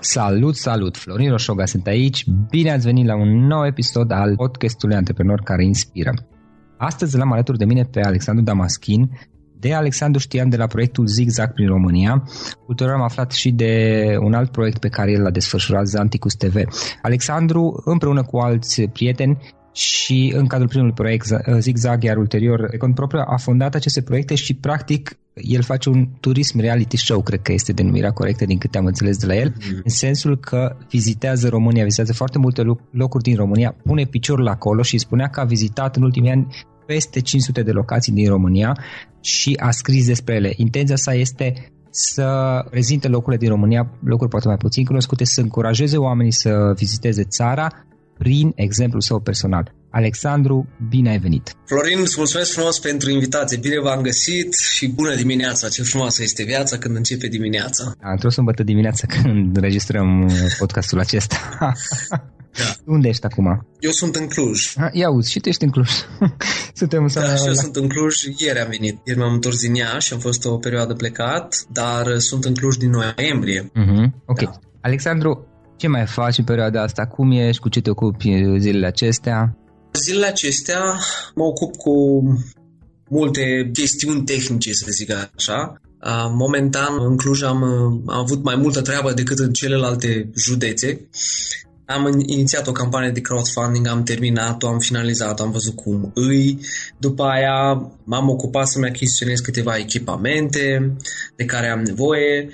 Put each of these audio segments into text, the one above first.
Salut, salut! Florin Roșoga sunt aici. Bine ați venit la un nou episod al podcastului Antreprenor care inspiră. Astăzi l-am alături de mine pe Alexandru Damaschin. De Alexandru știam de la proiectul Zigzag prin România. Ulterior am aflat și de un alt proiect pe care el l-a desfășurat, Zanticus TV. Alexandru, împreună cu alți prieteni, și în cadrul primului proiect Zigzag, iar ulterior Econ Propriu a fondat aceste proiecte și practic el face un turism reality show, cred că este denumirea corectă din câte am înțeles de la el, mm-hmm. în sensul că vizitează România, vizitează foarte multe locuri din România, pune piciorul acolo și spunea că a vizitat în ultimii ani peste 500 de locații din România și a scris despre ele. Intenția sa este să prezinte locurile din România, locuri poate mai puțin cunoscute, să încurajeze oamenii să viziteze țara, prin exemplul său personal. Alexandru, bine ai venit! Florin, îți mulțumesc frumos pentru invitație. Bine v-am găsit și bună dimineața. Ce frumoasă este viața când începe dimineața. Da, într-o sâmbătă dimineață când înregistrăm uh, podcastul acesta. Da. Unde ești acum? Eu sunt în Cluj. Ha, ia uzi, și tu ești în Cluj. Suntem da, la... și eu sunt în Cluj. Ieri am venit. Ieri m-am întors din și am fost o perioadă plecat, dar sunt în Cluj din noiembrie. Uh-huh. Ok. Da. Alexandru, Ce mai faci în perioada asta? Cum ești? Cu ce te ocupi zilele acestea? Zilele acestea mă ocup cu multe chestiuni tehnice, să zic așa. Momentan, în Cluj am, am avut mai multă treabă decât în celelalte județe. Am inițiat o campanie de crowdfunding, am terminat-o, am finalizat-o, am văzut cum îi. După aia m-am ocupat să-mi achiziționez câteva echipamente de care am nevoie.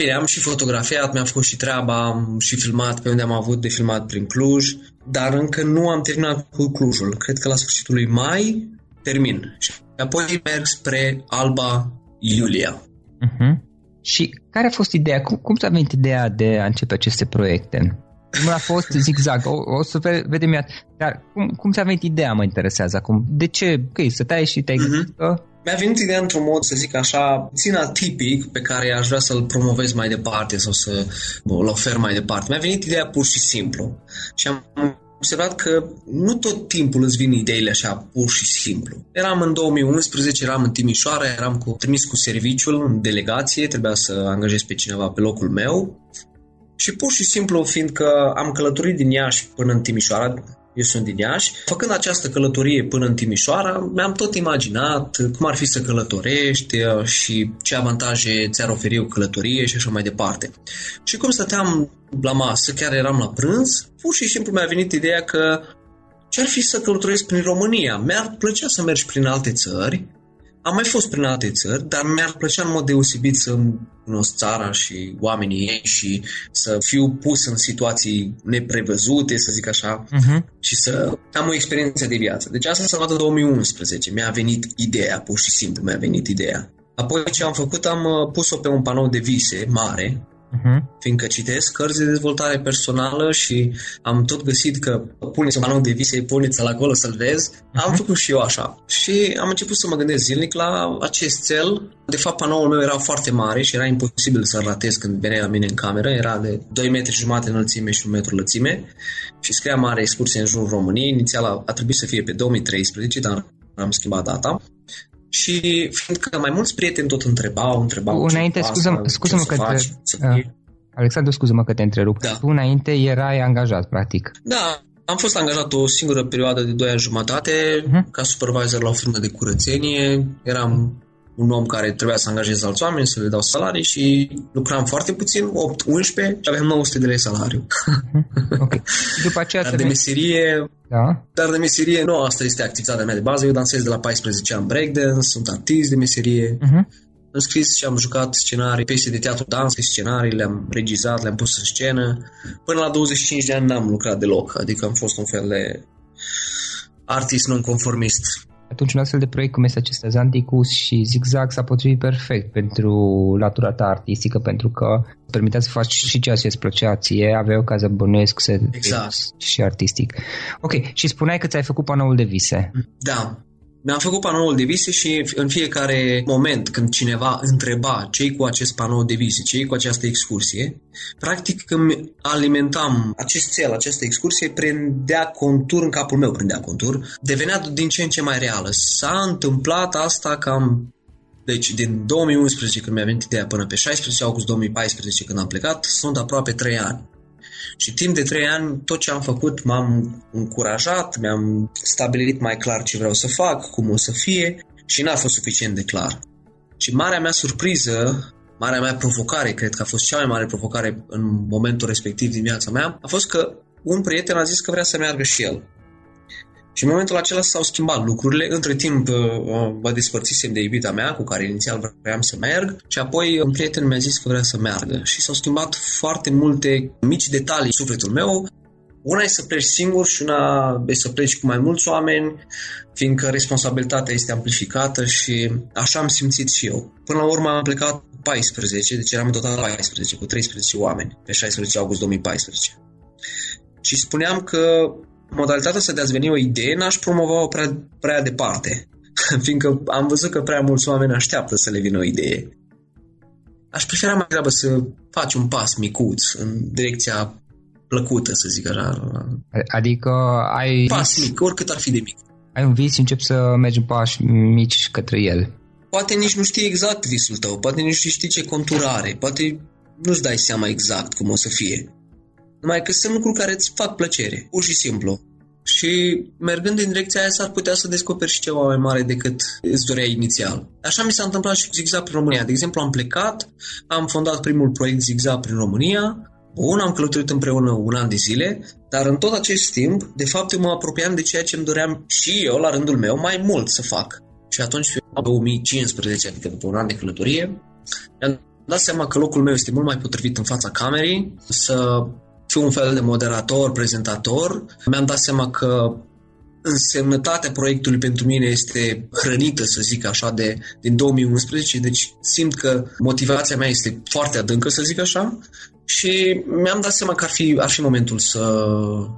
Bine, am și fotografiat, mi-am făcut și treaba, am și filmat pe unde am avut de filmat prin Cluj, dar încă nu am terminat cu Clujul. Cred că la sfârșitul lui mai termin. Și apoi merg spre Alba Iulia. Uh-huh. Și care a fost ideea? Cum, cum ți-a venit ideea de a începe aceste proiecte? Cum a fost zigzag? O, o să vedem iar. Dar cum, cum ți-a venit ideea, mă interesează acum? De ce? Ok, să tai și te-ai uh-huh. Mi-a venit ideea într-un mod, să zic așa, puțin atipic, pe care aș vrea să-l promovez mai departe sau să îl ofer mai departe. Mi-a venit ideea pur și simplu. Și am observat că nu tot timpul îți vin ideile așa, pur și simplu. Eram în 2011, eram în Timișoara, eram cu, trimis cu serviciul în delegație, trebuia să angajez pe cineva pe locul meu și pur și simplu, fiindcă am călătorit din Iași până în Timișoara, eu sunt din Iași. Făcând această călătorie până în Timișoara, mi-am tot imaginat cum ar fi să călătorești uh, și ce avantaje ți-ar oferi o călătorie și așa mai departe. Și cum stăteam la masă, chiar eram la prânz, pur și simplu mi-a venit ideea că ce ar fi să călătoresc prin România? Mi-ar plăcea să mergi prin alte țări, am mai fost prin alte țări, dar mi-ar plăcea în mod deosebit să cunosc țara și oamenii ei și să fiu pus în situații neprevăzute, să zic așa, uh-huh. și să am o experiență de viață. Deci asta s-a luat în 2011. Mi-a venit ideea, pur și simplu mi-a venit ideea. Apoi ce am făcut, am uh, pus-o pe un panou de vise mare uh-huh. fiindcă citesc cărți de dezvoltare personală și am tot găsit că puneți un panou de vise, puneți-l acolo să-l vezi. Uh-huh. Am făcut și eu așa. Și am început să mă gândesc zilnic la acest cel. De fapt, panoul meu era foarte mare și era imposibil să-l ratez când venea la mine în cameră. Era de 2 metri jumate înălțime și 1 metru lățime și scria mare excursie în jurul României. Inițial a, a trebuit să fie pe 2013, dar am schimbat data. Și fiindcă mai mulți prieteni tot întrebau, întrebau Înainte, scuză, scuză-mă că faci, te... Uh, Alexandru, scuză-mă că te întrerup. Da. Tu înainte erai angajat, practic. Da, am fost angajat o singură perioadă de 2 ani jumătate uh-huh. ca supervisor la o firmă de curățenie. Eram un om care trebuia să angajeze alți oameni, să le dau salarii și lucram foarte puțin, 8-11 și aveam 900 de lei salariu. ok. După aceea Dar de meserie, da? Dar de meserie, nu asta este activitatea mea de bază. Eu dansez de la 14 ani breakdance, sunt artist de meserie. Uh-huh. Am scris și am jucat scenarii, piese de teatru, dans, scenarii, le-am regizat, le-am pus în scenă. Până la 25 de ani n-am lucrat deloc, adică am fost un fel de artist non-conformist. Atunci un astfel de proiect cum este acesta Zanticus și Zigzag s-a potrivit perfect pentru latura ta artistică, pentru că permitea să faci și ceea ce îți plăcea ție, aveai ocazia bănuiesc să exact. și artistic. Ok, și spuneai că ți-ai făcut panoul de vise. Da, mi-am făcut panoul de vise și în fiecare moment când cineva întreba cei cu acest panou de vise, cei cu această excursie, practic când alimentam acest cel, această excursie, prindea contur în capul meu, prindea contur, devenea din ce în ce mai reală. S-a întâmplat asta cam deci, din 2011, când mi-a venit ideea, până pe 16 august 2014, când am plecat, sunt aproape 3 ani. Și timp de trei ani, tot ce am făcut m-am încurajat, mi-am stabilit mai clar ce vreau să fac, cum o să fie și n-a fost suficient de clar. Și marea mea surpriză, marea mea provocare, cred că a fost cea mai mare provocare în momentul respectiv din viața mea, a fost că un prieten a zis că vrea să meargă și el. Și în momentul acela s-au schimbat lucrurile. Între timp uh, uh, mă despărțisem de iubita mea cu care inițial vreau să merg și apoi un prieten mi-a zis că vrea să meargă. Și s-au schimbat foarte multe mici detalii în sufletul meu. Una e să pleci singur și una e să pleci cu mai mulți oameni, fiindcă responsabilitatea este amplificată și așa am simțit și eu. Până la urmă am plecat 14, deci eram în total 14, cu 13 oameni, pe 16 august 2014. Și spuneam că modalitatea să de-ați veni o idee n-aș promova-o prea, prea departe, fiindcă am văzut că prea mulți oameni așteaptă să le vină o idee. Aș prefera mai degrabă să faci un pas micuț în direcția plăcută, să zic așa. Adică ai... Pas mic, oricât ar fi de mic. Ai un vis și începi să mergi în pași mici către el. Poate nici nu știi exact visul tău, poate nici nu știi ce contur are, poate nu-ți dai seama exact cum o să fie. Numai că sunt lucruri care îți fac plăcere, pur și simplu. Și mergând în direcția aia s-ar putea să descoperi și ceva mai mare decât îți dorea inițial. Așa mi s-a întâmplat și cu Zigzag prin România. De exemplu, am plecat, am fondat primul proiect Zigzag prin România, Bun, am călătorit împreună un an de zile, dar în tot acest timp, de fapt, eu mă apropiam de ceea ce îmi doream și eu, la rândul meu, mai mult să fac. Și atunci, în 2015, adică după un an de călătorie, mi-am dat seama că locul meu este mult mai potrivit în fața camerei, să fiu un fel de moderator, prezentator. Mi-am dat seama că însemnătatea proiectului pentru mine este hrănită, să zic așa, de, din 2011, deci simt că motivația mea este foarte adâncă, să zic așa, și mi-am dat seama că ar fi, ar fi momentul să,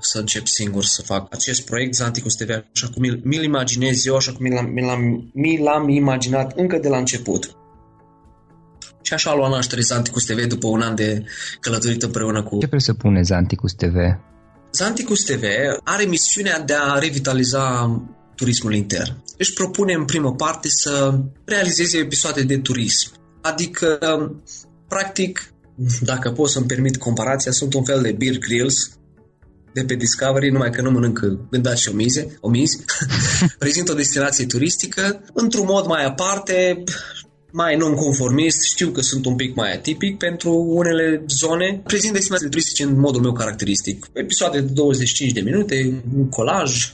să încep singur să fac acest proiect Zanticus TV, așa cum mi-l, mi imaginez eu, așa cum mi l-am, mi, l-am, mi l-am imaginat încă de la început. Și așa a luat naștere Zanticus TV după un an de călătorit împreună cu... Ce presupune Zanticus TV? Zanticus TV are misiunea de a revitaliza turismul intern. Își propune în primă parte să realizeze episoade de turism. Adică, practic, dacă pot să-mi permit comparația, sunt un fel de beer grills de pe Discovery, numai că nu mănâncă gândați și omize, omizi. Prezint o destinație turistică într-un mod mai aparte, mai non-conformist, știu că sunt un pic mai atipic pentru unele zone. Prezint destinații turistice în modul meu caracteristic. Episoade de 25 de minute, un colaj,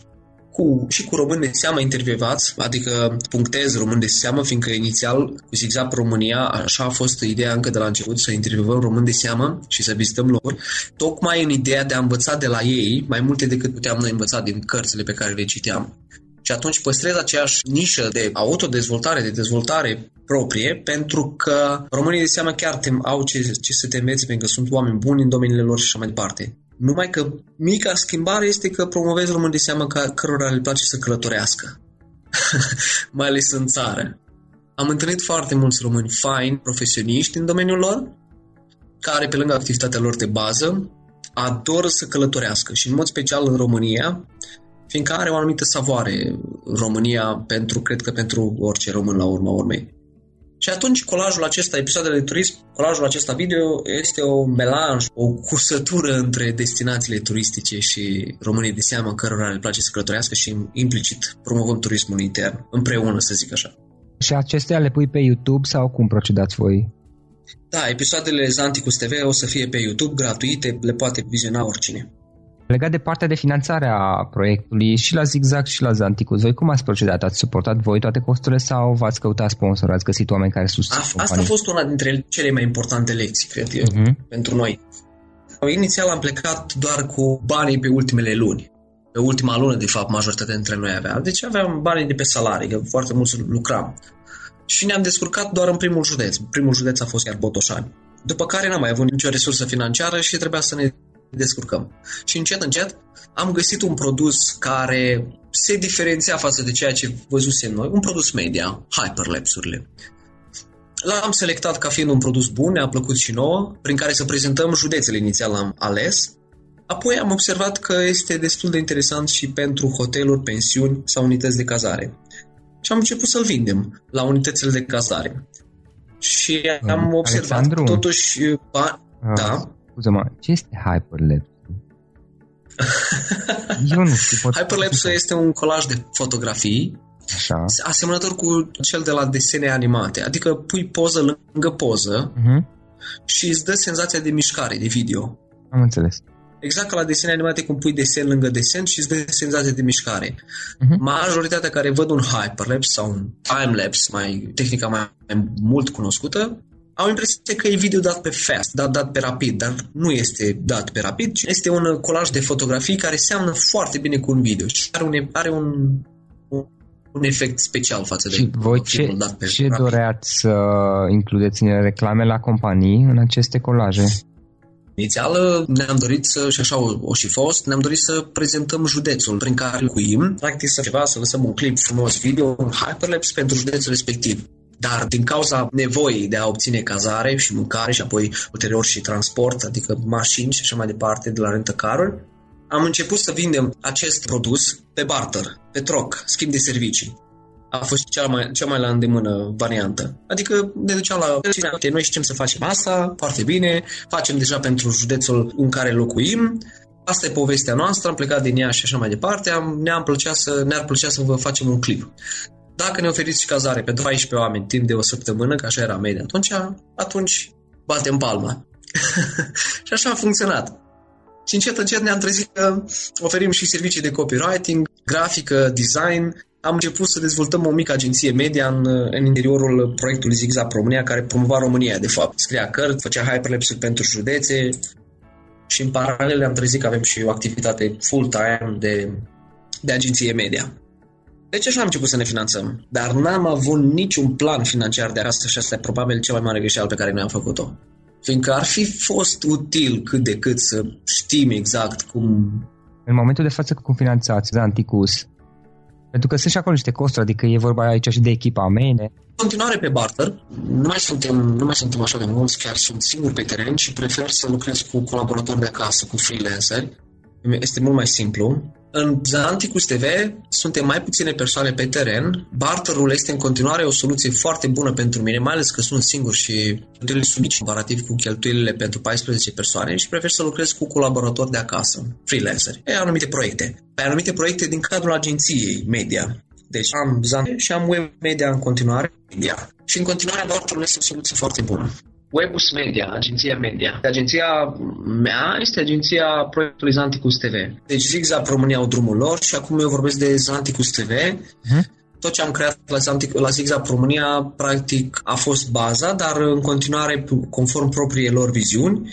cu, și cu români de seamă intervievați, adică punctez români de seamă, fiindcă inițial cu Zigzag România așa a fost ideea încă de la început să intervievăm români de seamă și să vizităm locuri, tocmai în ideea de a învăța de la ei mai multe decât puteam noi învăța din cărțile pe care le citeam. Și atunci păstrez aceeași nișă de autodezvoltare, de dezvoltare proprie, pentru că românii de seamă chiar tem, au ce, ce să te înveți, pentru că sunt oameni buni în domeniile lor și așa mai departe. Numai că mica schimbare este că promovezi români de seamă ca cărora le place să călătorească. mai ales în țară. Am întâlnit foarte mulți români faini, profesioniști în domeniul lor, care pe lângă activitatea lor de bază adoră să călătorească și în mod special în România fiindcă are o anumită savoare România pentru, cred că pentru orice român la urma urmei. Și atunci colajul acesta, episoadele de turism, colajul acesta video este o melanj, o cusătură între destinațiile turistice și românii de seamă cărora le place să călătorească și implicit promovăm turismul intern, împreună să zic așa. Și acestea le pui pe YouTube sau cum procedați voi? Da, episoadele Zanticus TV o să fie pe YouTube, gratuite, le poate viziona oricine. Legat de partea de finanțare a proiectului și la Zigzag și la Zanticus, voi cum ați procedat? Ați suportat voi toate costurile sau v-ați căutat sponsor? Ați găsit oameni care susțin a, Asta a fost una dintre cele mai importante lecții, cred eu, uh-huh. pentru noi. Inițial am plecat doar cu banii pe ultimele luni. Pe ultima lună, de fapt, majoritatea dintre noi avea. Deci aveam banii de pe salarii, că foarte mulți lucram. Și ne-am descurcat doar în primul județ. Primul județ a fost chiar Botoșani. După care n-am mai avut nicio resursă financiară și trebuia să ne descurcăm. Și încet, încet am găsit un produs care se diferenția față de ceea ce văzusem noi, un produs media, hyperlapse-urile. L-am selectat ca fiind un produs bun, ne-a plăcut și nouă, prin care să prezentăm județele inițial am ales. Apoi am observat că este destul de interesant și pentru hoteluri, pensiuni sau unități de cazare. Și am început să-l vindem la unitățile de cazare. Și am observat Alexandru? totuși... Ba, ah. da, scuză-mă, ce este Hyperlapse? Eu nu știu. Pot Hyperlapse este un colaj de fotografii Așa. asemănător cu cel de la desene animate. Adică pui poză lângă poză uh-huh. și îți dă senzația de mișcare, de video. Am înțeles. Exact ca la desene animate cum pui desen lângă desen și îți dă senzația de mișcare. Uh-huh. Majoritatea care văd un hyperlapse sau un timelapse, mai, tehnica mai, mai mult cunoscută, au impresia că e video dat pe fast, dat, dat pe rapid, dar nu este dat pe rapid, ci este un colaj de fotografii care seamănă foarte bine cu un video și are un, are un, un, un efect special față și de voi ce, dat pe ce rapid. doreați să includeți în reclame la companii în aceste colaje? Inițial ne-am dorit să, și așa o, o și fost, ne-am dorit să prezentăm județul prin care locuim, practic să ceva, să lăsăm un clip frumos video, un hyperlapse pentru județul respectiv. Dar din cauza nevoii de a obține cazare și mâncare și apoi ulterior și transport, adică mașini și așa mai departe de la rentacaruri, am început să vindem acest produs pe barter, pe troc, schimb de servicii. a fost cea mai, cea mai la îndemână variantă. Adică ne duceam la noi știm să facem asta, foarte bine, facem deja pentru județul în care locuim, asta e povestea noastră, am plecat din ea și așa mai departe, am, ne-am plăcea să, ne-ar plăcea să vă facem un clip. Dacă ne oferiți și cazare pentru 14 oameni timp de o săptămână, că așa era media atunci, atunci batem palma. și așa a funcționat. Și încet, încet ne-am trezit că oferim și servicii de copywriting, grafică, design. Am început să dezvoltăm o mică agenție media în, în interiorul proiectului Zigzag România, care promova România, de fapt. Scria cărți, făcea hyperlapse pentru județe și în paralel am trezit că avem și o activitate full-time de, de agenție media. Deci așa am început să ne finanțăm. Dar n-am avut niciun plan financiar de acasă și asta e probabil cea mai mare greșeală pe care noi am făcut-o. Fiindcă ar fi fost util cât de cât să știm exact cum... În momentul de față cum finanțați Anticus, pentru că sunt și acolo niște costuri, adică e vorba aici și de echipamente. Continuare pe barter, nu mai suntem, nu mai suntem așa de mulți, chiar sunt singur pe teren și prefer să lucrez cu colaboratori de acasă, cu freelanceri. Este mult mai simplu. În Zanticus TV suntem mai puține persoane pe teren. Barterul este în continuare o soluție foarte bună pentru mine, mai ales că sunt singur și cheltuielile sunt mici comparativ cu cheltuielile pentru 14 persoane și prefer să lucrez cu colaboratori de acasă, freelanceri, pe anumite proiecte. Pe anumite proiecte din cadrul agenției media. Deci am Zanticus și am web media în continuare. Media. Și în continuare barterul este o soluție foarte bună. Webus Media, agenția media. Agenția mea este agenția proiectului Zanticus TV. Deci Zigzag România au drumul lor și acum eu vorbesc de Zanticus TV. Uh-huh. Mhm. Tot ce am creat la, Zantic, la Zigzag România practic a fost baza, dar în continuare conform propriilor viziuni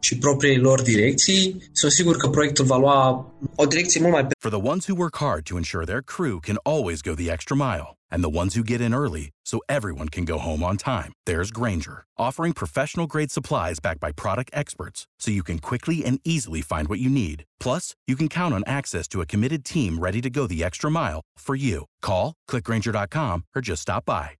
și lor direcții. Sunt sigur că proiectul va lua o direcție mult mai... For the ones who work hard to ensure their crew can always go the extra mile and the ones who get in early so everyone can go home on time, there's Granger, offering professional grade supplies backed by product experts so you can quickly and easily find what you need. Plus, you can count on access to a committed team ready to go the extra mile for you. Call, clickgranger.com, or just stop by.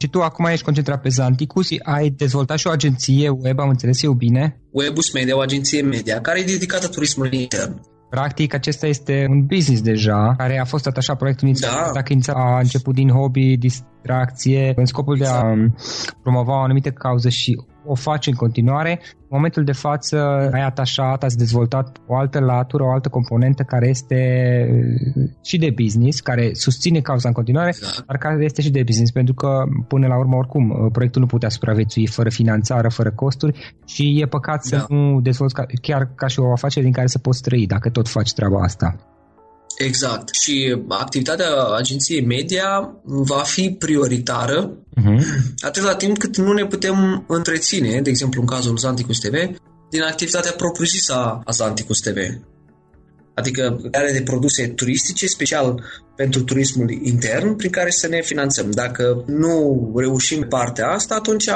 Și tu acum ești concentrat pe Zanticus, ai dezvoltat și o agenție web, am înțeles eu bine? Webus Media, o agenție media, care e dedicată turismului intern. Practic, acesta este un business deja, care a fost atașat proiectul inițial, Da. dacă inițial a început din hobby, distracție, în scopul de a um, promova o anumită cauză și o face în continuare. În momentul de față ai atașat, ați dezvoltat o altă latură, o altă componentă care este uh, și de business, care susține cauza în continuare, Exact. dar care este și de business, pentru că până la urmă oricum uh, proiectul nu putea supraviețui fără finanțare, fără costuri și e păcat să Da. nu dezvolți ca, chiar ca și o afacere din care să poți trăi dacă tot faci treaba asta. Exact. Și activitatea agenției media va fi prioritară Uh-huh. atâta timp cât nu ne putem întreține, de exemplu în cazul Zanticus TV, din activitatea propriu-zisă a a Zanticus TV. Adică crearea de produse turistice, special pentru turismul intern, prin care să ne finanțăm. Dacă nu reușim partea asta, atunci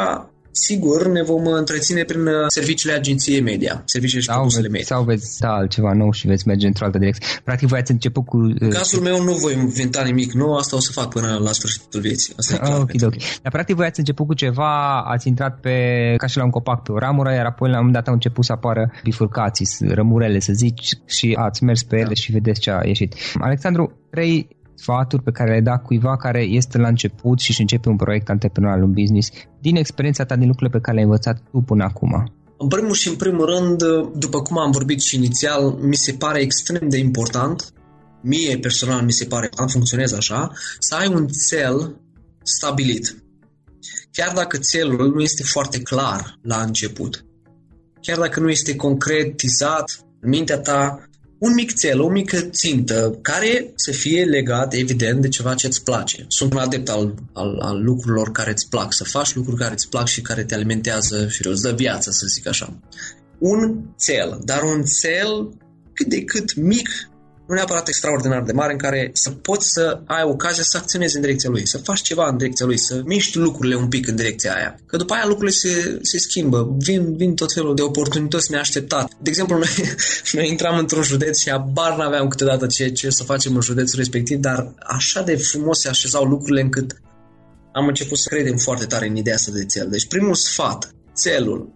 sigur ne vom întreține prin uh, serviciile agenției media, serviciile și Sau produsele veți, media. sau veți da altceva nou și veți merge într-o altă direcție. Practic voi ați început cu... uh, În cazul meu nu voi inventa nimic nou, asta o să fac până la sfârșitul vieții. Asta e clar. Ah, ok, pentru ok. Dar practic voi ați început cu ceva, ați intrat pe, ca și la un copac pe o ramură, iar apoi la un moment dat au început să apară bifurcații, s- rămurele să zici, și ați mers pe ele Da. și vedeți ce a ieșit. Alexandru, trei sfaturi pe care le da cuiva care este la început și își începe un proiect antreprenorial, un business, din experiența ta, din lucrurile pe care le-ai învățat tu până acum. În primul și în primul rând, după cum am vorbit și inițial, mi se pare extrem de important, mie personal mi se pare, am funcționez așa, să ai un cel stabilit. Chiar dacă țelul nu este foarte clar la început, chiar dacă nu este concretizat în mintea ta, un mic țel, o mică țintă, care să fie legat, evident, de ceva ce îți place. Sunt un adept al, al, al lucrurilor care îți plac, să faci lucruri care îți plac și care te alimentează și îți dă viață, să zic așa. Un țel, dar un țel cât de cât mic nu neapărat extraordinar de mare, în care să poți să ai ocazia să acționezi în direcția lui, să faci ceva în direcția lui, să miști lucrurile un pic în direcția aia. Că după aia lucrurile se, se schimbă, vin, vin tot felul de oportunități neașteptate. De exemplu, noi, noi intram într-un județ și abar n-aveam câteodată ce, ce să facem în județul respectiv, dar așa de frumos se așezau lucrurile încât am început să credem foarte tare în ideea asta de țel. Deci primul sfat, țelul,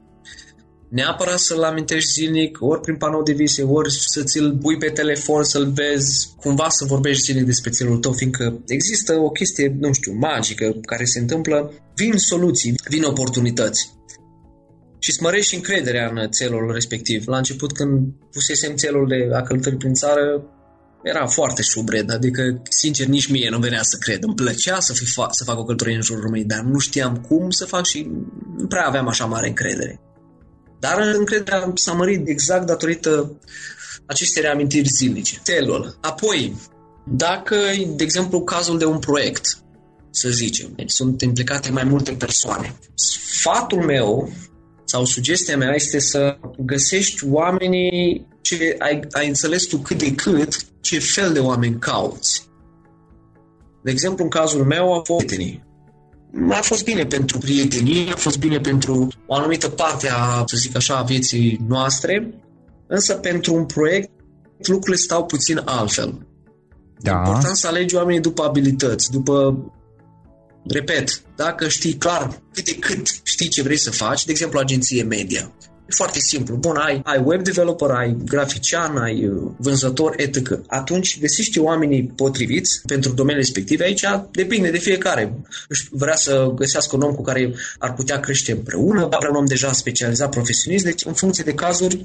neapărat să-l amintești zilnic, ori prin panou de vise, ori să ți-l pui pe telefon, să-l vezi, cumva să vorbești zilnic despre țelul tău, fiindcă există o chestie, nu știu, magică care se întâmplă, vin soluții, vin oportunități. Și smărești încrederea în țelul respectiv. La început, când pusesem țelul de a călători prin țară, era foarte șubred, adică, sincer, nici mie nu venea să cred. Îmi plăcea să, fi fa- să fac o călătorie în jurul României, dar nu știam cum să fac și nu prea aveam așa mare încredere. Dar încrederea s-a mărit exact datorită acestei reamintiri zilnice. Telul. Apoi, dacă, de exemplu, cazul de un proiect, să zicem, deci sunt implicate mai multe persoane, sfatul meu sau sugestia mea este să găsești oamenii ce ai, ai înțeles tu cât de cât ce fel de oameni cauți. De exemplu, în cazul meu a fost prietenii. A fost bine pentru prietenie, a fost bine pentru o anumită parte a, să zic așa, a vieții noastre, însă pentru un proiect lucrurile stau puțin altfel. Da. E important să alegi oamenii după abilități, după repet, dacă știi clar cât de cât știi ce vrei să faci, de exemplu agenție media, E foarte simplu. Bun, ai, ai web developer, ai grafician, ai uh, vânzător, etc. Atunci găsești oamenii potriviți pentru domeniul respectiv. Aici depinde de fiecare. Vrea să găsească un om cu care ar putea crește împreună, vrea un om deja specializat profesionist, deci în funcție de cazuri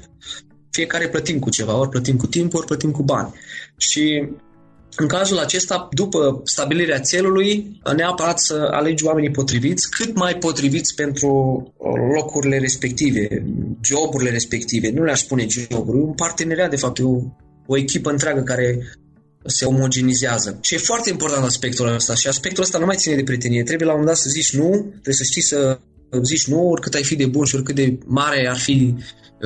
fiecare plătim cu ceva, ori plătim cu timp, ori plătim cu bani. Și în cazul acesta, după stabilirea țelului, neapărat să alegi oamenii potriviți, cât mai potriviți pentru locurile respective, joburile respective. Nu le-aș spune joburi, un parteneriat, de fapt, o, o echipă întreagă care se omogenizează. Și e foarte important aspectul ăsta și aspectul ăsta nu mai ține de prietenie. Trebuie la un moment dat să zici nu, trebuie să știi să zici nu, oricât ai fi de bun și oricât de mare ar fi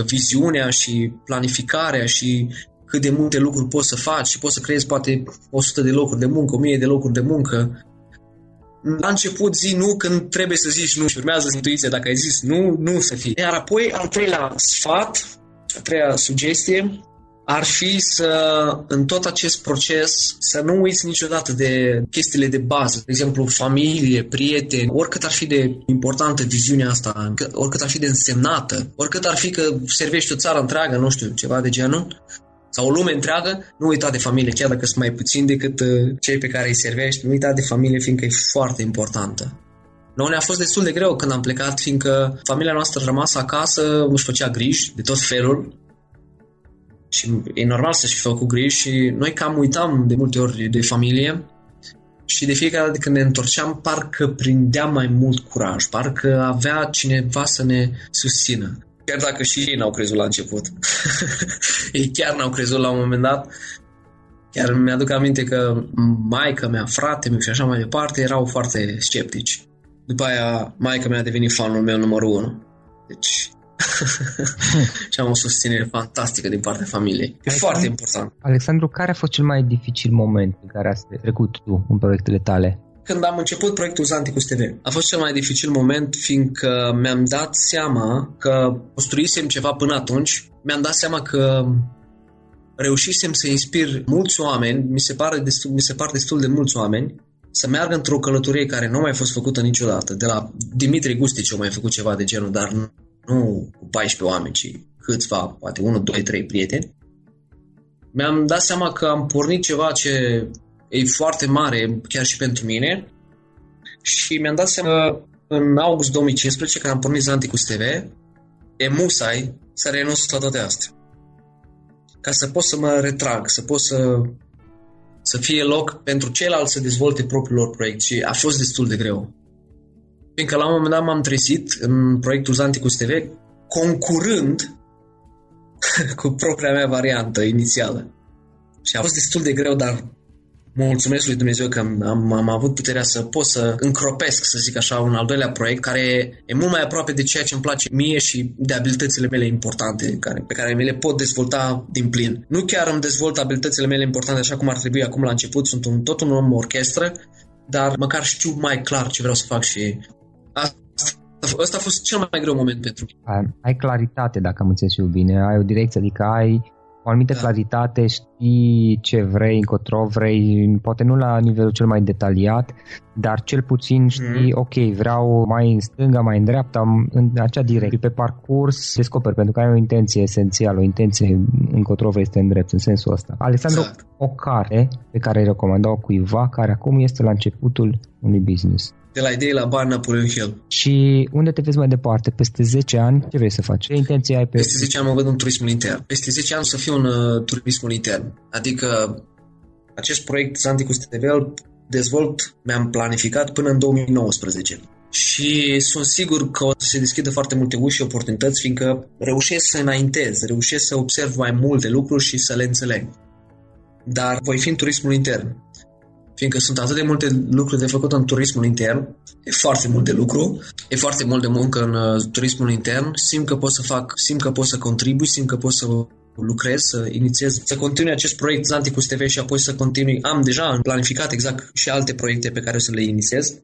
viziunea și planificarea și cât de multe lucruri poți să faci și poți să creezi poate 100 de locuri de muncă, 1000 de locuri de muncă. La început zi nu când trebuie să zici nu și urmează intuiția. Dacă ai zis nu, nu să fie. Iar apoi, al treilea sfat, a treia sugestie, ar fi să, în tot acest proces, să nu uiți niciodată de chestiile de bază. De exemplu, familie, prieteni, oricât ar fi de importantă viziunea asta, oricât ar fi de însemnată, oricât ar fi că servești o țară întreagă, nu știu, ceva de genul, sau o lume întreagă, nu uita de familie, chiar dacă sunt mai puțini decât uh, cei pe care îi servești, nu uita de familie, fiindcă e foarte importantă. Noi ne-a fost destul de greu când am plecat, fiindcă familia noastră rămas acasă, își făcea griji de tot felul și e normal să-și fi făcut griji și noi cam uitam de multe ori de familie și de fiecare dată când ne întorceam, parcă prindeam mai mult curaj, parcă avea cineva să ne susțină. Chiar dacă și ei n-au crezut la început. ei chiar n-au crezut la un moment dat. Chiar mi-aduc aminte că maica mea, frate meu și așa mai departe erau foarte sceptici. După aia, maica mea a devenit fanul meu numărul unu. Deci, și am o susținere fantastică din partea familiei. E Alexandru, foarte important. Alexandru, care a fost cel mai dificil moment în care ați trecut tu în proiectele tale? Când am început proiectul Zanticus TV. A fost cel mai dificil moment, fiindcă mi-am dat seama că construisem ceva până atunci, mi-am dat seama că reușisem să inspir mulți oameni, mi se, pare destul, mi se par destul de mulți oameni, să meargă într-o călătorie care nu mai a fost făcută niciodată. De la Dimitri Gustici au mai făcut ceva de genul, dar nu cu 14 oameni, ci câțiva, poate 1, 2, 3 prieteni. Mi-am dat seama că am pornit ceva ce e foarte mare chiar și pentru mine și mi-am dat seama că în august 2015, când am pornit Zanticus TV, e musai să renunț la toate astea. Ca să pot să mă retrag, să pot să, să fie loc pentru ceilalți să dezvolte propriul lor proiect și a fost destul de greu. Fiindcă la un moment dat m-am trezit în proiectul Zanticus TV concurând cu propria mea variantă inițială. Și a fost destul de greu, dar mulțumesc lui Dumnezeu că am, am avut puterea să pot să încropesc, să zic așa, un al doilea proiect care e mult mai aproape de ceea ce îmi place mie și de abilitățile mele importante care, pe care mi le pot dezvolta din plin. Nu chiar îmi dezvolt abilitățile mele importante așa cum ar trebui acum la început, sunt un, tot un om orchestră, dar măcar știu mai clar ce vreau să fac și asta, asta a fost cel mai greu moment pentru mine. Ai claritate, dacă am înțeles eu bine, ai o direcție, adică ai o anumită da. claritate, știi ce vrei, încotro vrei, poate nu la nivelul cel mai detaliat, dar cel puțin știi, mm. ok, vreau mai în stânga, mai în dreapta, în acea direcție. Pe parcurs descoperi, pentru că ai o intenție esențială, o intenție încotro vrei să te îndrepți, în sensul ăsta. Alexandru, exact. o carte pe care ai recomanda-o cuiva care acum este la începutul unui business de la idei la bani Napoleon Hill. Și unde te vezi mai departe? Peste 10 ani, ce vrei să faci? Ce intenție ai pe... Peste 10 ani mă văd în turismul intern. Peste 10 ani să fiu în uh, turismul intern. Adică acest proiect Zanticus TV îl dezvolt, mi-am planificat până în 2019 și sunt sigur că o să se deschidă foarte multe uși și oportunități, fiindcă reușesc să înaintez, reușesc să observ mai multe lucruri și să le înțeleg. Dar voi fi în turismul intern fiindcă sunt atât de multe lucruri de făcut în turismul intern, e foarte mult de lucru, e foarte mult de muncă în uh, turismul intern, simt că pot să fac, simt că pot să contribui, simt că pot să lucrez, să inițiez, să continui acest proiect Zanticus TV și apoi să continui. Am deja planificat exact și alte proiecte pe care o să le inițiez,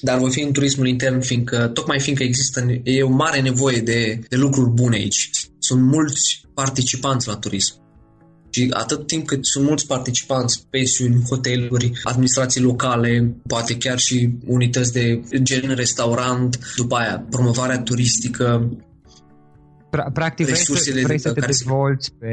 dar voi fi în turismul intern, fiindcă, tocmai fiindcă există, e o mare nevoie de, de lucruri bune aici. Sunt mulți participanți la turism. Și atât timp cât sunt mulți participanți, pensiuni, hoteluri, administrații locale, poate chiar și unități de gen restaurant, după aia promovarea turistică, Practic vrei să, vrei să te dezvolți pe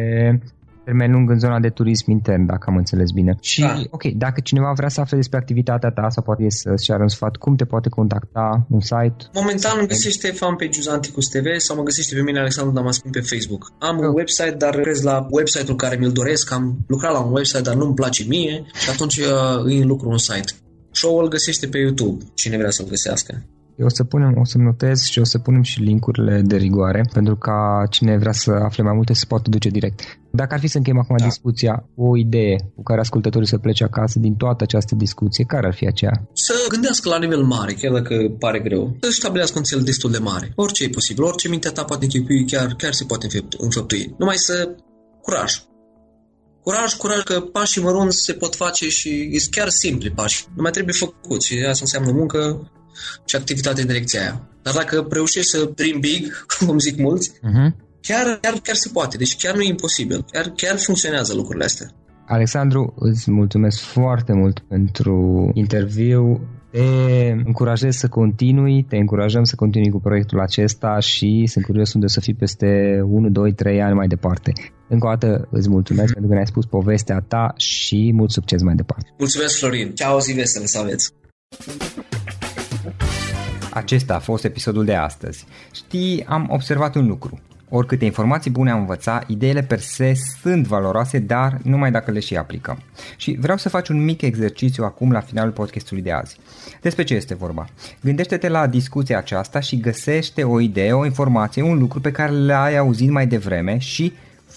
termen lung în zona de turism intern, dacă am înțeles bine. Și, da. ok, dacă cineva vrea să afle despre activitatea ta sau poate să-și ceară un sfat, cum te poate contacta? Un site? Momentan îmi găsește fanpage Zanticus TV sau mă găsește pe mine Alexandru Damascin pe Facebook. Am un website, dar lucrez la website-ul care mi-l doresc. Am lucrat la un website, dar nu-mi place mie și atunci uh, îi lucru un site. Show-ul îl găsește pe YouTube, cine vrea să-l găsească. O să punem, o să notez și o să punem și linkurile de rigoare pentru ca cine vrea să afle mai multe să poată duce direct. Dacă ar fi să încheiem acum da. discuția, o idee cu care ascultătorii să plece acasă din toată această discuție, care ar fi aceea? Să gândească la nivel mare, chiar dacă pare greu. Să stabilească un cel destul de mare. Orice e posibil, orice mintea ta poate închipui, chiar, chiar se poate înfăptui. Numai să curaj. Curaj, curaj că pașii mărunți se pot face și sunt chiar simpli pași. Nu mai trebuie făcut și asta înseamnă muncă, și activitate în direcția aia. Dar dacă reușești să dream big, cum zic mulți, uh-huh. chiar, chiar, chiar se poate. Deci chiar nu e imposibil. Chiar, chiar funcționează lucrurile astea. Alexandru, îți mulțumesc foarte mult pentru interviu. Te încurajez să continui, te încurajăm să continui cu proiectul acesta și sunt curios unde să fii peste 1, 2, 3 ani mai departe. Încă o dată îți mulțumesc pentru că ne-ai spus povestea ta și mult succes mai departe. Mulțumesc, Florin. Ceau, zi veselă să aveți. Acesta a fost episodul de astăzi. Știi, am observat un lucru. Oricâte informații bune am învățat, ideile per se sunt valoroase, dar numai dacă le și aplicăm. Și vreau să faci un mic exercițiu acum la finalul podcastului de azi. Despre ce este vorba? Gândește-te la discuția aceasta și găsește o idee, o informație, un lucru pe care l-ai auzit mai devreme și,